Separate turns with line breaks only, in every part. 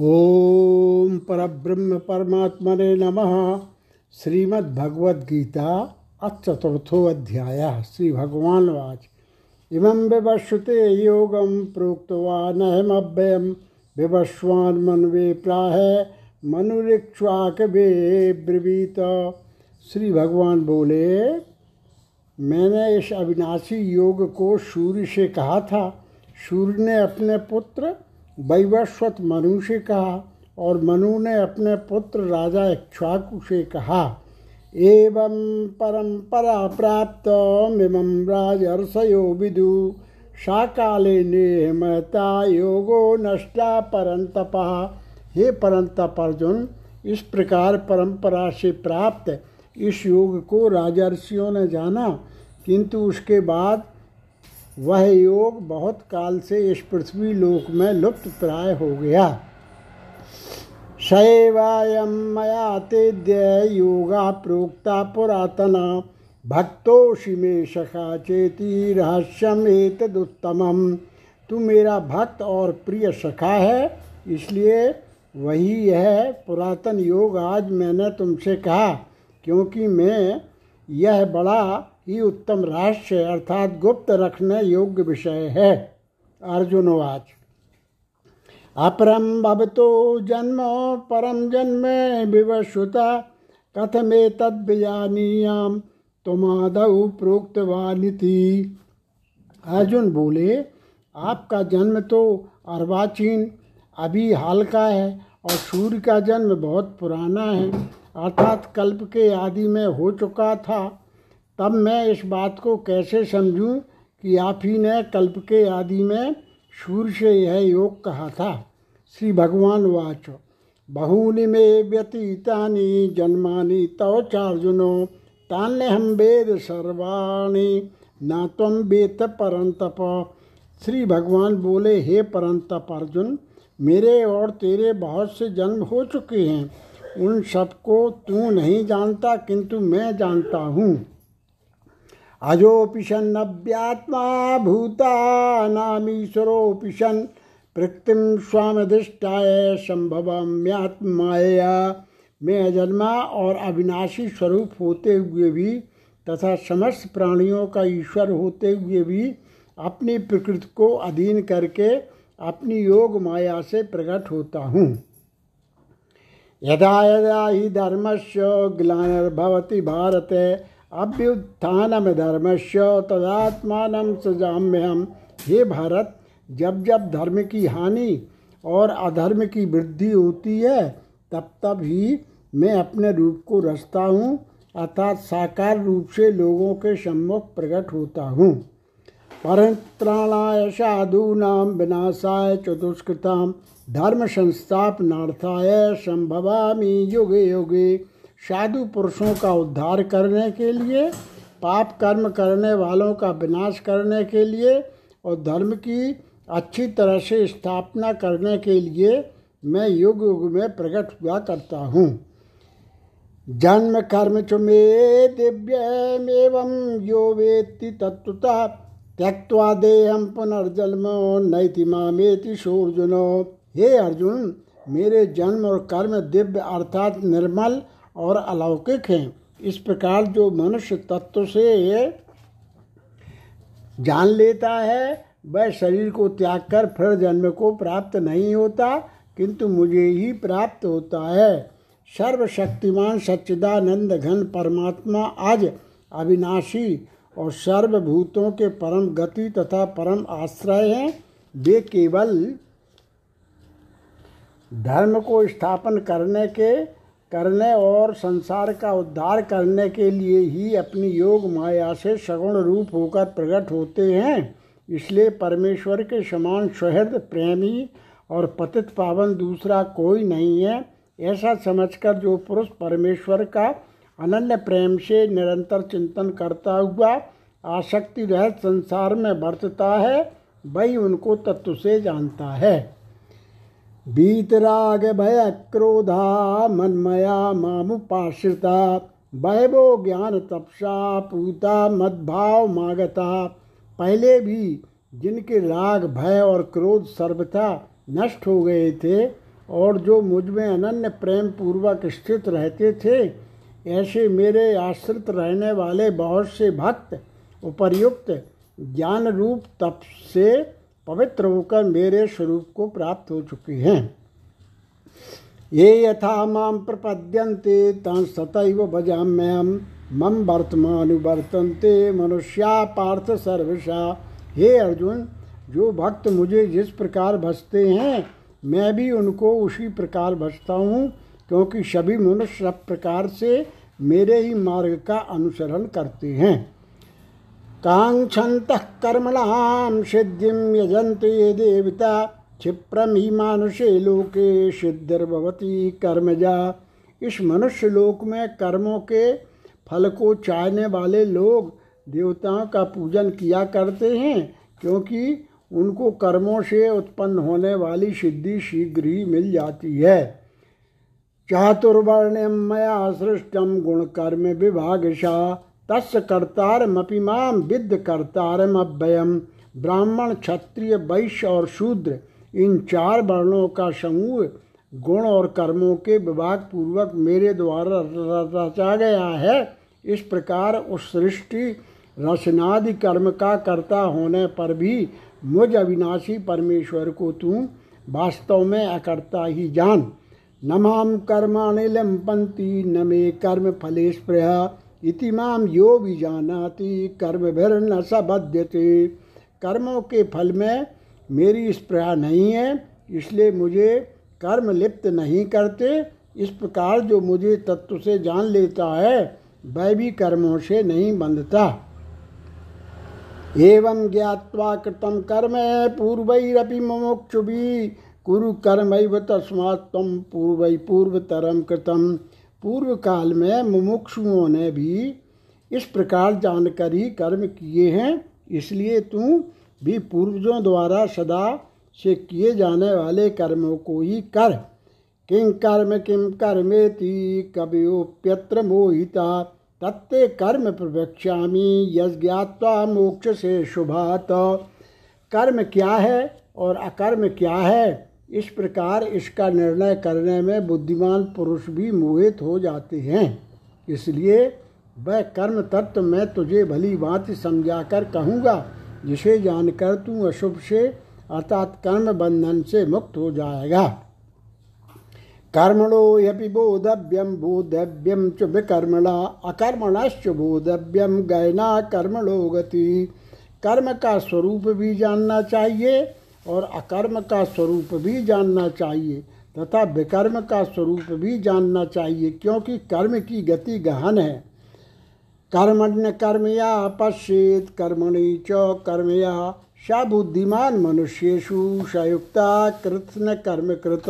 ओम परब्रह्म परमात्मने नमः। श्रीमद्भगवद्गीता अचतुर्थो अध्याय। श्री भगवान वाच इमं विवश्रुते योगं प्रोक्तवानहमव्ययं विवस्वान् मनवे प्राह मनुरिक्ष्वाकवे ब्रवीत। श्री भगवान बोले, मैंने इस अविनाशी योग को सूर्य से कहा था। सूर्य ने अपने पुत्र वैवस्वत मनु से कहा और मनु ने अपने पुत्र राजा इक्ष्वाकु से कहा, एवं परंपरा प्राप्त मिमं राजर्षयो विदु साकाले नेहमता योगो नष्टा परंतपा। हे परंतप अर्जुन इस प्रकार परंपरा से प्राप्त इस योग को राजर्षियों ने जाना, किंतु उसके बाद वह योग बहुत काल से इस पृथ्वी लोक में लुप्त प्राय हो गया। शैवायम मया तेद्य योगा प्रोक्ता पुरातना भक्तोषि में सखा चेती रहस्यम एतदुत्तमम। तू मेरा भक्त और प्रिय सखा है, इसलिए वही यह पुरातन योग आज मैंने तुमसे कहा, क्योंकि मैं यह बड़ा ही उत्तम रहस्य अर्थात गुप्त रखने योग्य विषय है। अर्जुनवाच अपरम भवतो जन्म परम जन्म विवश्रुता कथमे तद्विजानीयाम तुमादऊ प्रोक्तवानिति। अर्जुन बोले, आपका जन्म तो अर्वाचीन, अभी हाल का है, और सूर्य का जन्म बहुत पुराना है, अर्थात कल्प के आदि में हो चुका था। तब मैं इस बात को कैसे समझूं कि आप ही ने कल्प के आदि में सूर्य से यह योग कहा था? श्री भगवान वाच। बहूनि में व्यतीतानि जन्मानि तव चार्जुनो। तान्य हम वेद सर्वाणी। न तम वेत परंतप। श्री भगवान बोले, हे परंतप अर्जुन, मेरे और तेरे बहुत से जन्म हो चुके हैं। उन सबको तू नहीं जानता, किंतु मैं जानता हूँ। अजोपिशन्नव्यात्मा भूतानामीश्वरोपिशन प्रकृतिम स्वामधिष्ठाय संभवम्यात्माया में अजन्मा और अविनाशी स्वरूप होते हुए भी तथा समस्त प्राणियों का ईश्वर होते हुए भी अपनी प्रकृति को अधीन करके अपनी योग माया से प्रकट होता हूँ। यदा यदा ही धर्मस्य ग्लानिर्भवति भारत अभ्युत्थानम धर्मस्य तदात्मान सजाम्यहम हे भारत, जब जब धर्म की हानि और अधर्म की वृद्धि होती है, तब तब ही मैं अपने रूप को रचता हूँ, अर्थात साकार रूप से लोगों के सम्मुख प्रकट होता हूँ। परित्राणाय साधूनाम विनाशाय चतुष्कृताम धर्म संस्थापनार्थाय संभवामी युगे युगे। साधु पुरुषों का उद्धार करने के लिए, पाप कर्म करने वालों का विनाश करने के लिए और धर्म की अच्छी तरह से स्थापना करने के लिए मैं युग युग में प्रकट हुआ करता हूँ। जन्म कर्म च मे दिव्यमेवं यो वेत्ति तत्वता त्यक्वा देहम पुनर्जन्म नैति मामेति सोर्जुनो हे अर्जुन, मेरे जन्म और कर्म दिव्य अर्थात निर्मल और अलौकिक हैं। इस प्रकार जो मनुष्य तत्व से जान लेता है, वह शरीर को त्याग कर फिर जन्म को प्राप्त नहीं होता, किंतु मुझे ही प्राप्त होता है। सर्वशक्तिमान सच्चिदानंद घन परमात्मा आज अविनाशी और सर्वभूतों के परम गति तथा परम आश्रय हैं। वे केवल धर्म को स्थापन करने के करने और संसार का उद्धार करने के लिए ही अपनी योग माया से सगुण रूप होकर प्रकट होते हैं। इसलिए परमेश्वर के समान सुहृद प्रेमी और पतित पावन दूसरा कोई नहीं है। ऐसा समझकर जो पुरुष परमेश्वर का अनन्य प्रेम से निरंतर चिंतन करता हुआ आसक्ति रहित संसार में बरतता है, वही उनको तत्व से जानता है। बीतराग भय क्रोधा मनमया मामुपाश्रिता वैभो ज्ञान तपसा पूता मदभाव मागता। पहले भी जिनके राग भय और क्रोध सर्वथा नष्ट हो गए थे और जो मुझमें अनन्य प्रेम पूर्वक स्थित रहते थे, ऐसे मेरे आश्रित रहने वाले बहुत से भक्त, उपर्युक्त ज्ञान रूप तप से पवित्र होकर मेरे स्वरूप को प्राप्त हो चुके हैं। ये यथा माम प्रपद्यन्ते तं सतैव भजाम्यहं। मम वर्तमान वर्तनते मनुष्या पार्थ सर्वशा। हे अर्जुन, जो भक्त मुझे जिस प्रकार भजते हैं, मैं भी उनको उसी प्रकार भजता हूँ, क्योंकि सभी मनुष्य सब प्रकार से मेरे ही मार्ग का अनुसरण करते हैं। कांक्षत कर्मणाम सिद्धिम यजंते ये देवता क्षिप्रम ही मानुषे लोके सिद्धिर्भवती कर्मजा। इस मनुष्य लोक में कर्मों के फल को चाहने वाले लोग देवताओं का पूजन किया करते हैं, क्योंकि उनको कर्मों से उत्पन्न होने वाली सिद्धि शीघ्र ही मिल जाती है। चातुर्वर्ण्यम मया सृष्टम गुण कर्म विभागशा। तस् कर्तारमपि माम विद्ध कर्तारम अव्ययम ब्राह्मण, क्षत्रिय, वैश्य और शूद्र, इन चार वर्णों का समूह, गुण और कर्मों के विभाग पूर्वक मेरे द्वारा रचा गया है। इस प्रकार उस सृष्टि, रचनादि कर्म का कर्ता होने पर भी मुझ अविनाशी परमेश्वर को तू वास्तव में अकर्ता ही जान। न माम कर्माणि लिम्पन्ति न मे कर्म फले स्पृहा। इति माम यो भी जानाति न सबद्यते कर्मों के फल में मेरी स्प्रहा नहीं है, इसलिए मुझे कर्म लिप्त नहीं करते। इस प्रकार जो मुझे तत्व से जान लेता है, वह भी कर्मों से नहीं बंधता। एवं ज्ञावा कृतम कर्म पूर्वरपि भी कुरु कर्म तस्मात् तम पूर्व पूर्वतरम कृतम। पूर्व काल में मुमुक्षुओं ने भी इस प्रकार जानकर कर्म किए हैं, इसलिए तू भी पूर्वजों द्वारा सदा से किए जाने वाले कर्मों को ही कर। किं कर्म किम कर्मेति कवियोप्यत्र मोहिता, तत्ते कर्म प्रवक्षा यज्ञात्वा मोक्ष से शुभात। कर्म क्या है और अकर्म क्या है? इस प्रकार इसका निर्णय करने में बुद्धिमान पुरुष भी मोहित हो जाते हैं। इसलिए वह कर्म तत्व मैं तुझे भली बात समझाकर कहूँगा, जिसे जानकर तू अशुभ से, अर्थात कर्म बंधन से मुक्त हो जाएगा। कर्मणो यपि बोधव्यम बोधव्यम च विकर्मणा, अकर्मणश्च बोधव्यम गयना कर्मणो गति। कर्म का स्वरूप भी जानना चाहिए और अकर्म का स्वरूप भी जानना चाहिए, तथा विकर्म का स्वरूप भी जानना चाहिए, क्योंकि कर्म की गति गहन है। कर्मण्य कर्मया पश्चेत कर्मणि च कर्मया सा बुद्धिमान मनुष्येशु सयुक्ता कृत्न कर्म कृत।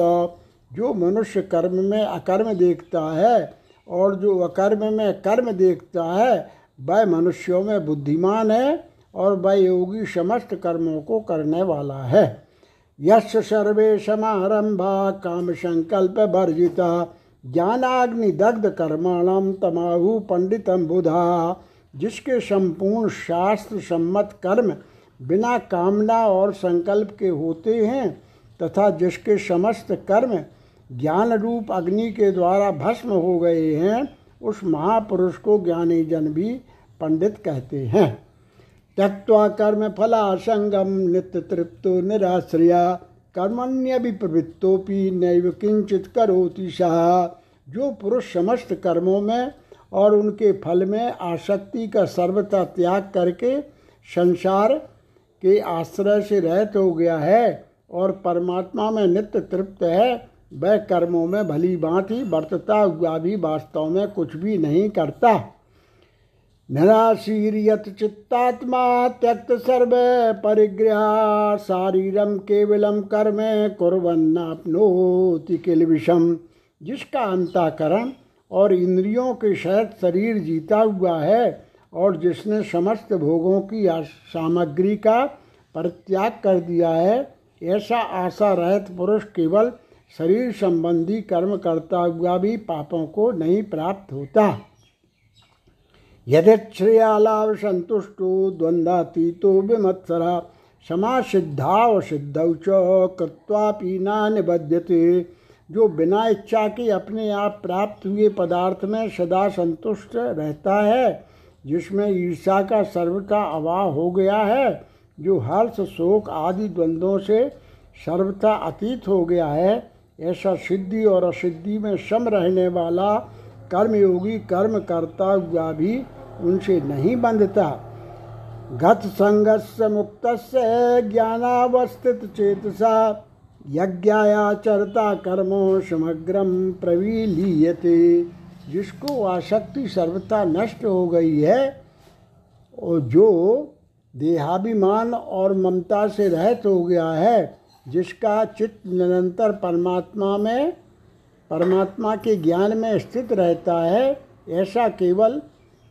जो मनुष्य कर्म में अकर्म देखता है और जो अकर्म में कर्म देखता है, वह मनुष्यों में बुद्धिमान है। और वह योगी समस्त कर्मों को करने वाला है। यश सर्वे समारंभा काम संकल्प वर्जिता, ज्ञानाग्नि दग्ध कर्माणम तमाहु पंडितम बुधा, जिसके संपूर्ण शास्त्र सम्मत कर्म बिना कामना और संकल्प के होते हैं, तथा जिसके समस्त कर्म ज्ञान रूप अग्नि के द्वारा भस्म हो गए हैं, उस महापुरुष को ज्ञानी जन भी पंडित कहते हैं। त्यक्वा कर्म फलासंगम नित्य तृप्तो निराश्रया। कर्मण्य प्रवृत्तोपि नैव किंचित करोति सह। जो पुरुष समस्त कर्मों में और उनके फल में आसक्ति का सर्वथा त्याग करके संसार के आश्रय से रहत हो गया है और परमात्मा में नित्य तृप्त है, वह कर्मों में भली भांति बरतता हुआ भी वास्तव में कुछ भी नहीं करता। निराशीर्यत चित्तात्मा त्यक्त सर्व परिग्रह शारीरम केवलम कर्म कुरन्नापनोति किल विषम। जिसका अंताकरण और इंद्रियों के सहित शरीर जीता हुआ है और जिसने समस्त भोगों की सामग्री का परित्याग कर दिया है, ऐसा आशा रहित पुरुष केवल शरीर संबंधी कर्म करता हुआ भी पापों को नहीं प्राप्त होता। यदिश्रेयालाभ संतुष्टो द्वंद्वातीतो विमत्सरा। क्षमा सिद्धा सिद्धौ च कृत्वापि नानिबध्यते जो बिना इच्छा के अपने आप प्राप्त हुए पदार्थ में सदा संतुष्ट रहता है, जिसमें ईर्षा का सर्वथा अभाव हो गया है, जो हर्ष, शोक आदि द्वंद्वों से सर्वथा अतीत हो गया है, ऐसा सिद्धि और असिद्धि में सम रहने वाला कर्मयोगी कर्म करता हुआ भी उनसे नहीं बंधता। गत संगस्य मुक्त ज्ञानावस्थित चेतसा यज्ञायाचरता कर्मो समग्रम प्रवीलीयते। जिसको आसक्ति सर्वथा नष्ट हो गई है, और जो देहाभिमान और ममता से रहित हो गया है, जिसका चित्त निरंतर परमात्मा में, परमात्मा के ज्ञान में स्थित रहता है, ऐसा केवल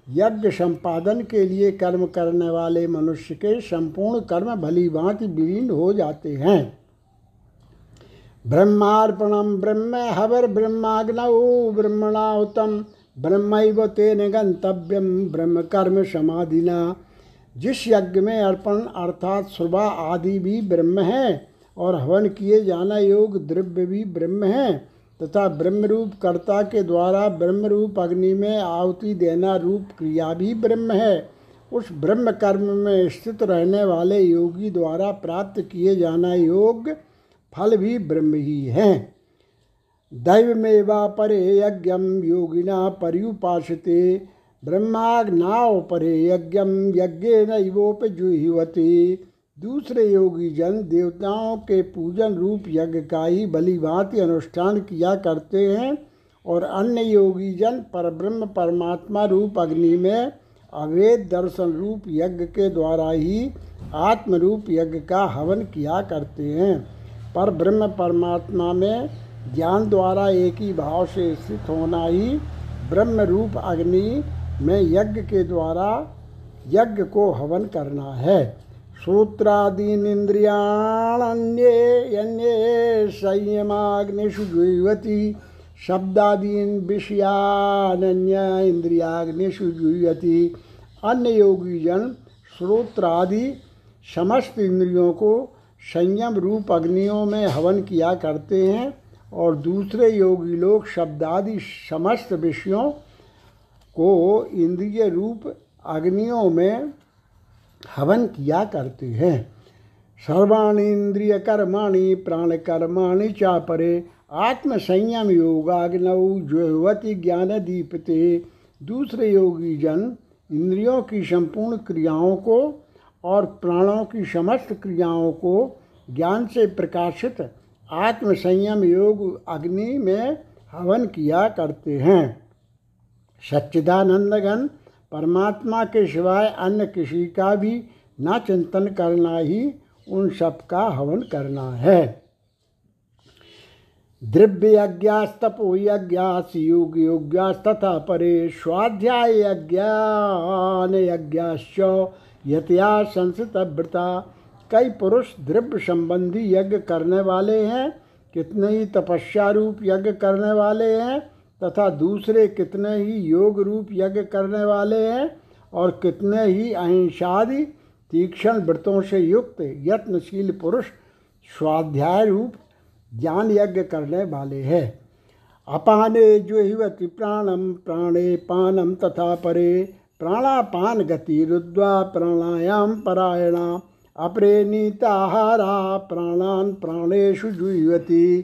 यज्ञ संपादन के लिए कर्म करने वाले मनुष्य के संपूर्ण कर्म भली भांति विलीन हो जाते हैं। ब्रह्मार्पणम ब्रह्म हवर ब्रह्माग्नौ ब्रह्मणाहुतम ब्रह्म तेन गंतव्यम ब्रह्म कर्म समाधिना। जिस यज्ञ में अर्पण अर्थात सुबह आदि भी ब्रह्म है और हवन किए जाना योग द्रव्य भी ब्रह्म है तथा ब्रह्मरूप कर्ता के द्वारा ब्रह्मरूप अग्नि में आहुति देना रूप क्रिया भी ब्रह्म है। उस ब्रह्म कर्म में स्थित रहने वाले योगी द्वारा प्राप्त किए जाना योग फल भी ब्रह्म ही है। दैवमेवा परे यज्ञम योगिना पर्युपासते ब्रह्माग्नाव परे यज्ञम यज्ञ नैवोपजुहवती दूसरे योगी जन देवताओं के पूजन रूप यज्ञ का ही भली अनुष्ठान किया करते हैं और अन्य योगी जन परब्रह्म परमात्मा रूप अग्नि में अवैध दर्शन रूप यज्ञ के द्वारा ही आत्म रूप यज्ञ का हवन किया करते हैं। पर ब्रह्म परमात्मा में ज्ञान द्वारा एक ही भाव से स्थित होना ही ब्रह्म रूप अग्नि में यज्ञ के द्वारा यज्ञ को हवन करना है। सूत्रादीन इंद्रियाण्ये अन्ये संयमाग्निषु जुह्वति, शब्दादीन विषयान्य इंद्रियाग्निषु जुह्वति। अन्य योगी जन श्रोत्रादि समस्त इंद्रियों को संयम रूप अग्नियों में हवन किया करते हैं और दूसरे योगी लोग शब्दादि समस्त विषयों को इंद्रिय रूप अग्नियों में हवन किया करते हैं। सर्वाणी इंद्रिय कर्माणि प्राण कर्माणि चापरे आत्म संयम योगाग्नौ ज्योवती ज्ञान दीपते दूसरे योगी जन, इंद्रियों की संपूर्ण क्रियाओं को और प्राणों की समस्त क्रियाओं को ज्ञान से प्रकाशित आत्म संयम योग अग्नि में हवन किया करते हैं। सच्चिदानंदगन परमात्मा के सिवाय अन्य किसी का भी न चिंतन करना ही उन सब का हवन करना है। द्रव्य यज्ञास्तपो यज्ञास योग योग्यास तथा परे स्वाध्याय यज्ञान यज्ञाश्च यत्या संसित व्रता कई पुरुष द्रव्य संबंधी यज्ञ करने वाले हैं, कितने ही तपस्या रूप यज्ञ करने वाले हैं तथा दूसरे कितने ही योग रूप यज्ञ करने वाले हैं और कितने ही अहिंसादि तीक्ष्ण व्रतों से युक्त यत्नशील पुरुष स्वाध्याय रूप ज्ञान यज्ञ करने वाले हैं। अपाने जुहिवति प्राणम प्राणे पानम तथा परे प्राणापान गति रुद्वा प्राणायाम परायणा, अपरे नीताहारा प्राणान प्राणेशु जुह्वती।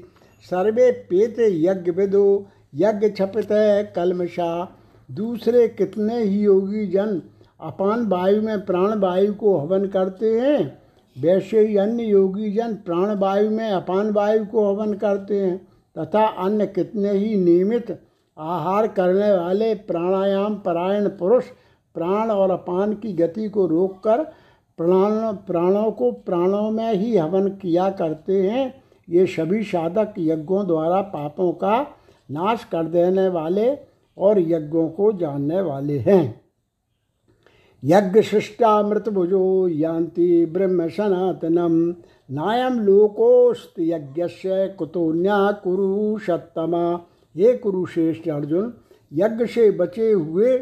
सर्वे पेते यज्ञ विदो यज्ञ छपित है कलमशा। दूसरे कितने ही योगी जन अपान वायु में प्राण वायु को हवन करते हैं, वैसे ही अन्य योगी जन प्राण वायु में अपान वायु को हवन करते हैं, तथा अन्य कितने ही नियमित आहार करने वाले प्राणायाम परायण पुरुष प्राण और अपान की गति को रोककर प्राण, प्राणों को प्राणों में ही हवन किया करते हैं। ये सभी साधक यज्ञों द्वारा पापों का नाश कर देने वाले और यज्ञों को जानने वाले हैं। यज्ञ सृष्टामृत भुजो यान्ति ब्रह्म सनातनम। नायम लोकोस्त यज्ञ कुतोन्या कुरु सत्तमा ये कुरुश्रेष्ठ अर्जुन, यज्ञ से बचे हुए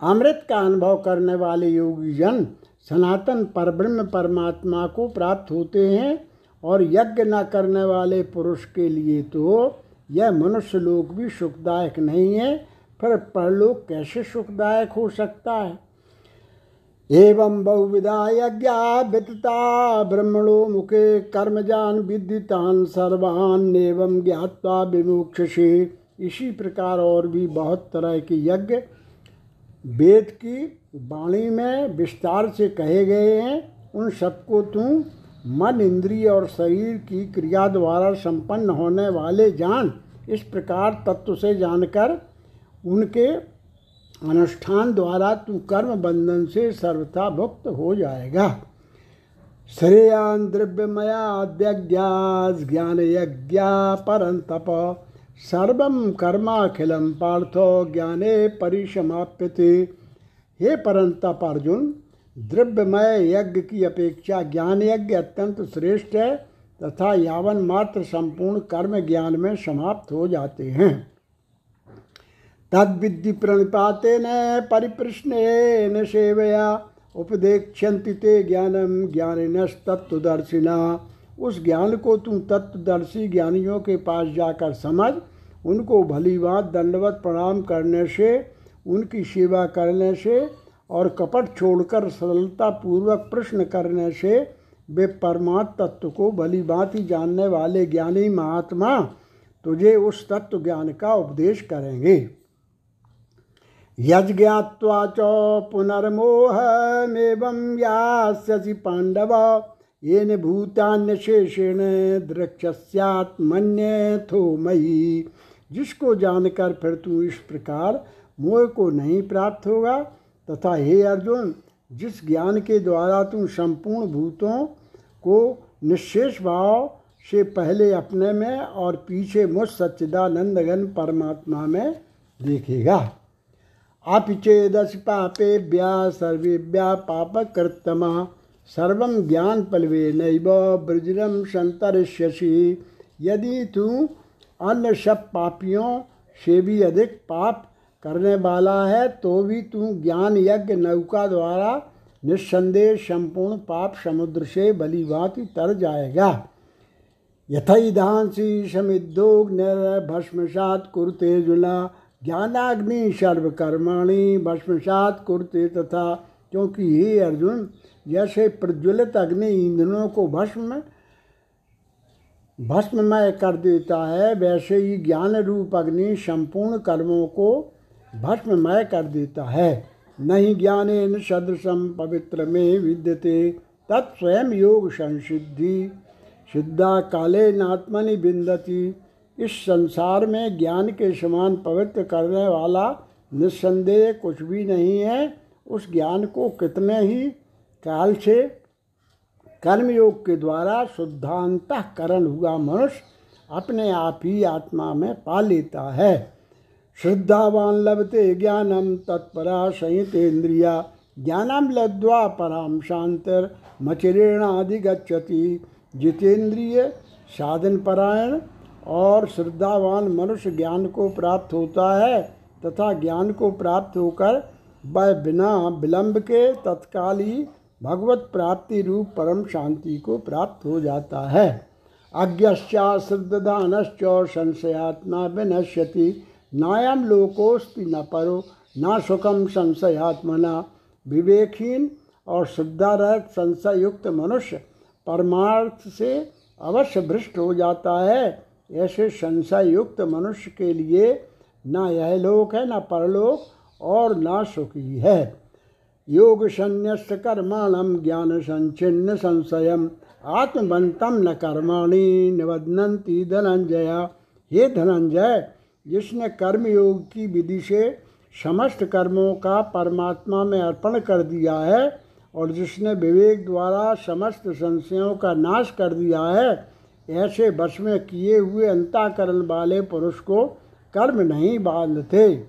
अमृत का अनुभव करने वाले योगी जन सनातन परब्रह्म परमात्मा को प्राप्त होते हैं और यज्ञ न करने वाले पुरुष के लिए तो यह मनुष्य लोक भी सुखदायक नहीं है, फिर परलोक कैसे सुखदायक हो सकता है? एवं बहुविधा यज्ञा वितता ब्रह्मणो मुखे कर्मजान विदितान सर्वान एवं ज्ञात्वा विमुक्षसे। इसी प्रकार और भी बहुत तरह के यज्ञ वेद की वाणी में विस्तार से कहे गए हैं। उन सबको तुम मन इंद्रिय और शरीर की क्रिया द्वारा संपन्न होने वाले जान इस प्रकार तत्व से जानकर उनके अनुष्ठान द्वारा तू कर्म बंधन से सर्वथा मुक्त हो जाएगा। श्रेयान द्रव्यमया ज्ञान यज्ञा परंतप। सर्व कर्माखिलम पार्थो ज्ञाने परिसमाप्यते। हे परंतप अर्जुन द्रव्यमय यज्ञ की अपेक्षा ज्ञान यज्ञ अत्यंत श्रेष्ठ है, तथा यावन मात्र संपूर्ण कर्म ज्ञान में समाप्त हो जाते हैं। तद विद्धि प्रणिपाते न परिप्रश्न न सेवया उपदेक्षन्ति ते ज्ञानम ज्ञान तत्वदर्शिना उस ज्ञान को तुम तत्वदर्शी ज्ञानियों के पास जाकर समझ, उनको भली बात दंडवत प्रणाम करने से, उनकी सेवा करने से और कपट छोड़कर सरलता पूर्वक प्रश्न करने से वे परमात्म तत्व को भली ही जानने वाले ज्ञानी महात्मा तुझे उस तत्व ज्ञान का उपदेश करेंगे। यज्ञात्वा च पुनर्मोहमेवं यास्यसि पांडव, येन भूतान्यशेषेण थो मयि। जिसको जानकर फिर तू इस प्रकार मोह को नहीं प्राप्त होगा तथा हे अर्जुन, जिस ज्ञान के द्वारा तुम संपूर्ण भूतों को निशेष भाव से पहले अपने में और पीछे मुझ सच्चिदानंदगन परमात्मा में देखेगा। अपिचेदस पापेभ्या सर्वेभ्या पापकृतमा सर्व ज्ञान पलवे नैव ब्रजरम संतरिष्यसी। यदि तू अन्य सब पापियों से भी अधिक पाप करने वाला है तो भी तू ज्ञान यज्ञ नौका द्वारा निस्संदेह संपूर्ण पाप समुद्र से बली भांति तर जाएगा। यथैधांसी समिद्धोग्न भस्मसात कुरते जुला, ज्ञानाग्नि सर्वकर्माणी भस्मसात कुरते तथा, क्योंकि हे अर्जुन, जैसे प्रज्वलित अग्नि ईंधनों को भस्म, भस्ममय कर देता है, वैसे ही ज्ञान रूप अग्नि संपूर्ण कर्मों को भस्ममय कर देता है। नहीं ज्ञान सदृशम पवित्र में विद्यते तत्स्वयं योग संसिद्धि। सिद्धा काले नात्मनि बिंदती। इस संसार में ज्ञान के समान पवित्र करने वाला निस्संदेह कुछ भी नहीं है। उस ज्ञान को कितने ही काल से कर्मयोग के द्वारा शुद्धांतकरण हुआ मनुष्य अपने आप ही आत्मा में पा लेता है। श्रद्धावान लभते ज्ञानम तत्परा इंद्रिया। ज्ञानम लद्वा पराम शांतिर मचिरेणाधिगछति जितेंद्रिय साधन परायण और श्रद्धावान मनुष्य ज्ञान को प्राप्त होता है तथा ज्ञान को प्राप्त होकर वह बिना विलंब के तत्काल ही भगवत प्राप्ति रूप परम शांति को प्राप्त हो जाता है। अज्ञश्चा श्रद्धानश्च संशयात्मा विनश्यति। नायम लोकोस्ति न परो, न सुखम संशयात्मना। विवेकहीन और श्रद्धारहित संशयुक्त मनुष्य परमार्थ से अवश्य भ्रष्ट हो जाता है। ऐसे संशयुक्त मनुष्य के लिए ना यह लोक है, ना परलोक और ना सुखी है। योग संन्यास्त कर्माणम ज्ञान संचिन्न संशयम आत्मबंतम न कर्माणि निबदनती धनंजय हे धनंजय जिसने कर्मयोग की विधि से समस्त कर्मों का परमात्मा में अर्पण कर दिया है और जिसने विवेक द्वारा समस्त संशयों का नाश कर दिया है, ऐसे वश में किए हुए अंताकरण वाले पुरुष को कर्म नहीं बांधते।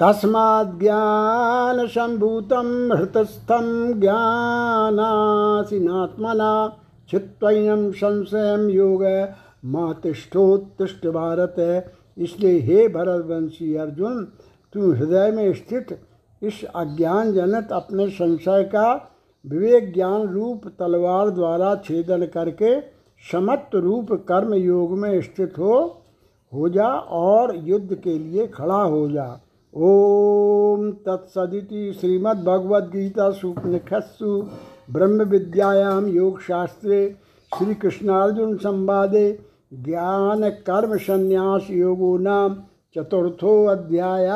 तस्मात् ज्ञान संभूतम हृतस्थम ज्ञानासीनात्मना चित्वयम संशयम योग मातिष्ठोत्तिष्ठ भारत है। इसलिए हे भरतवंशी अर्जुन, तू हृदय में स्थित इस अज्ञान जनत अपने संशय का विवेक ज्ञान रूप तलवार द्वारा छेदन करके समत्व रूप कर्म योग में स्थित हो हो जा और युद्ध के लिए खड़ा हो जा। ओम तत्सदिति श्रीमद्भगवद्गीता सुपनिखत्सु ब्रह्म विद्यायाम योग शास्त्रे श्री कृष्णार्जुन संवादे। ज्ञान कर्म संन्यास योगो नाम चतुर्थो अध्याय।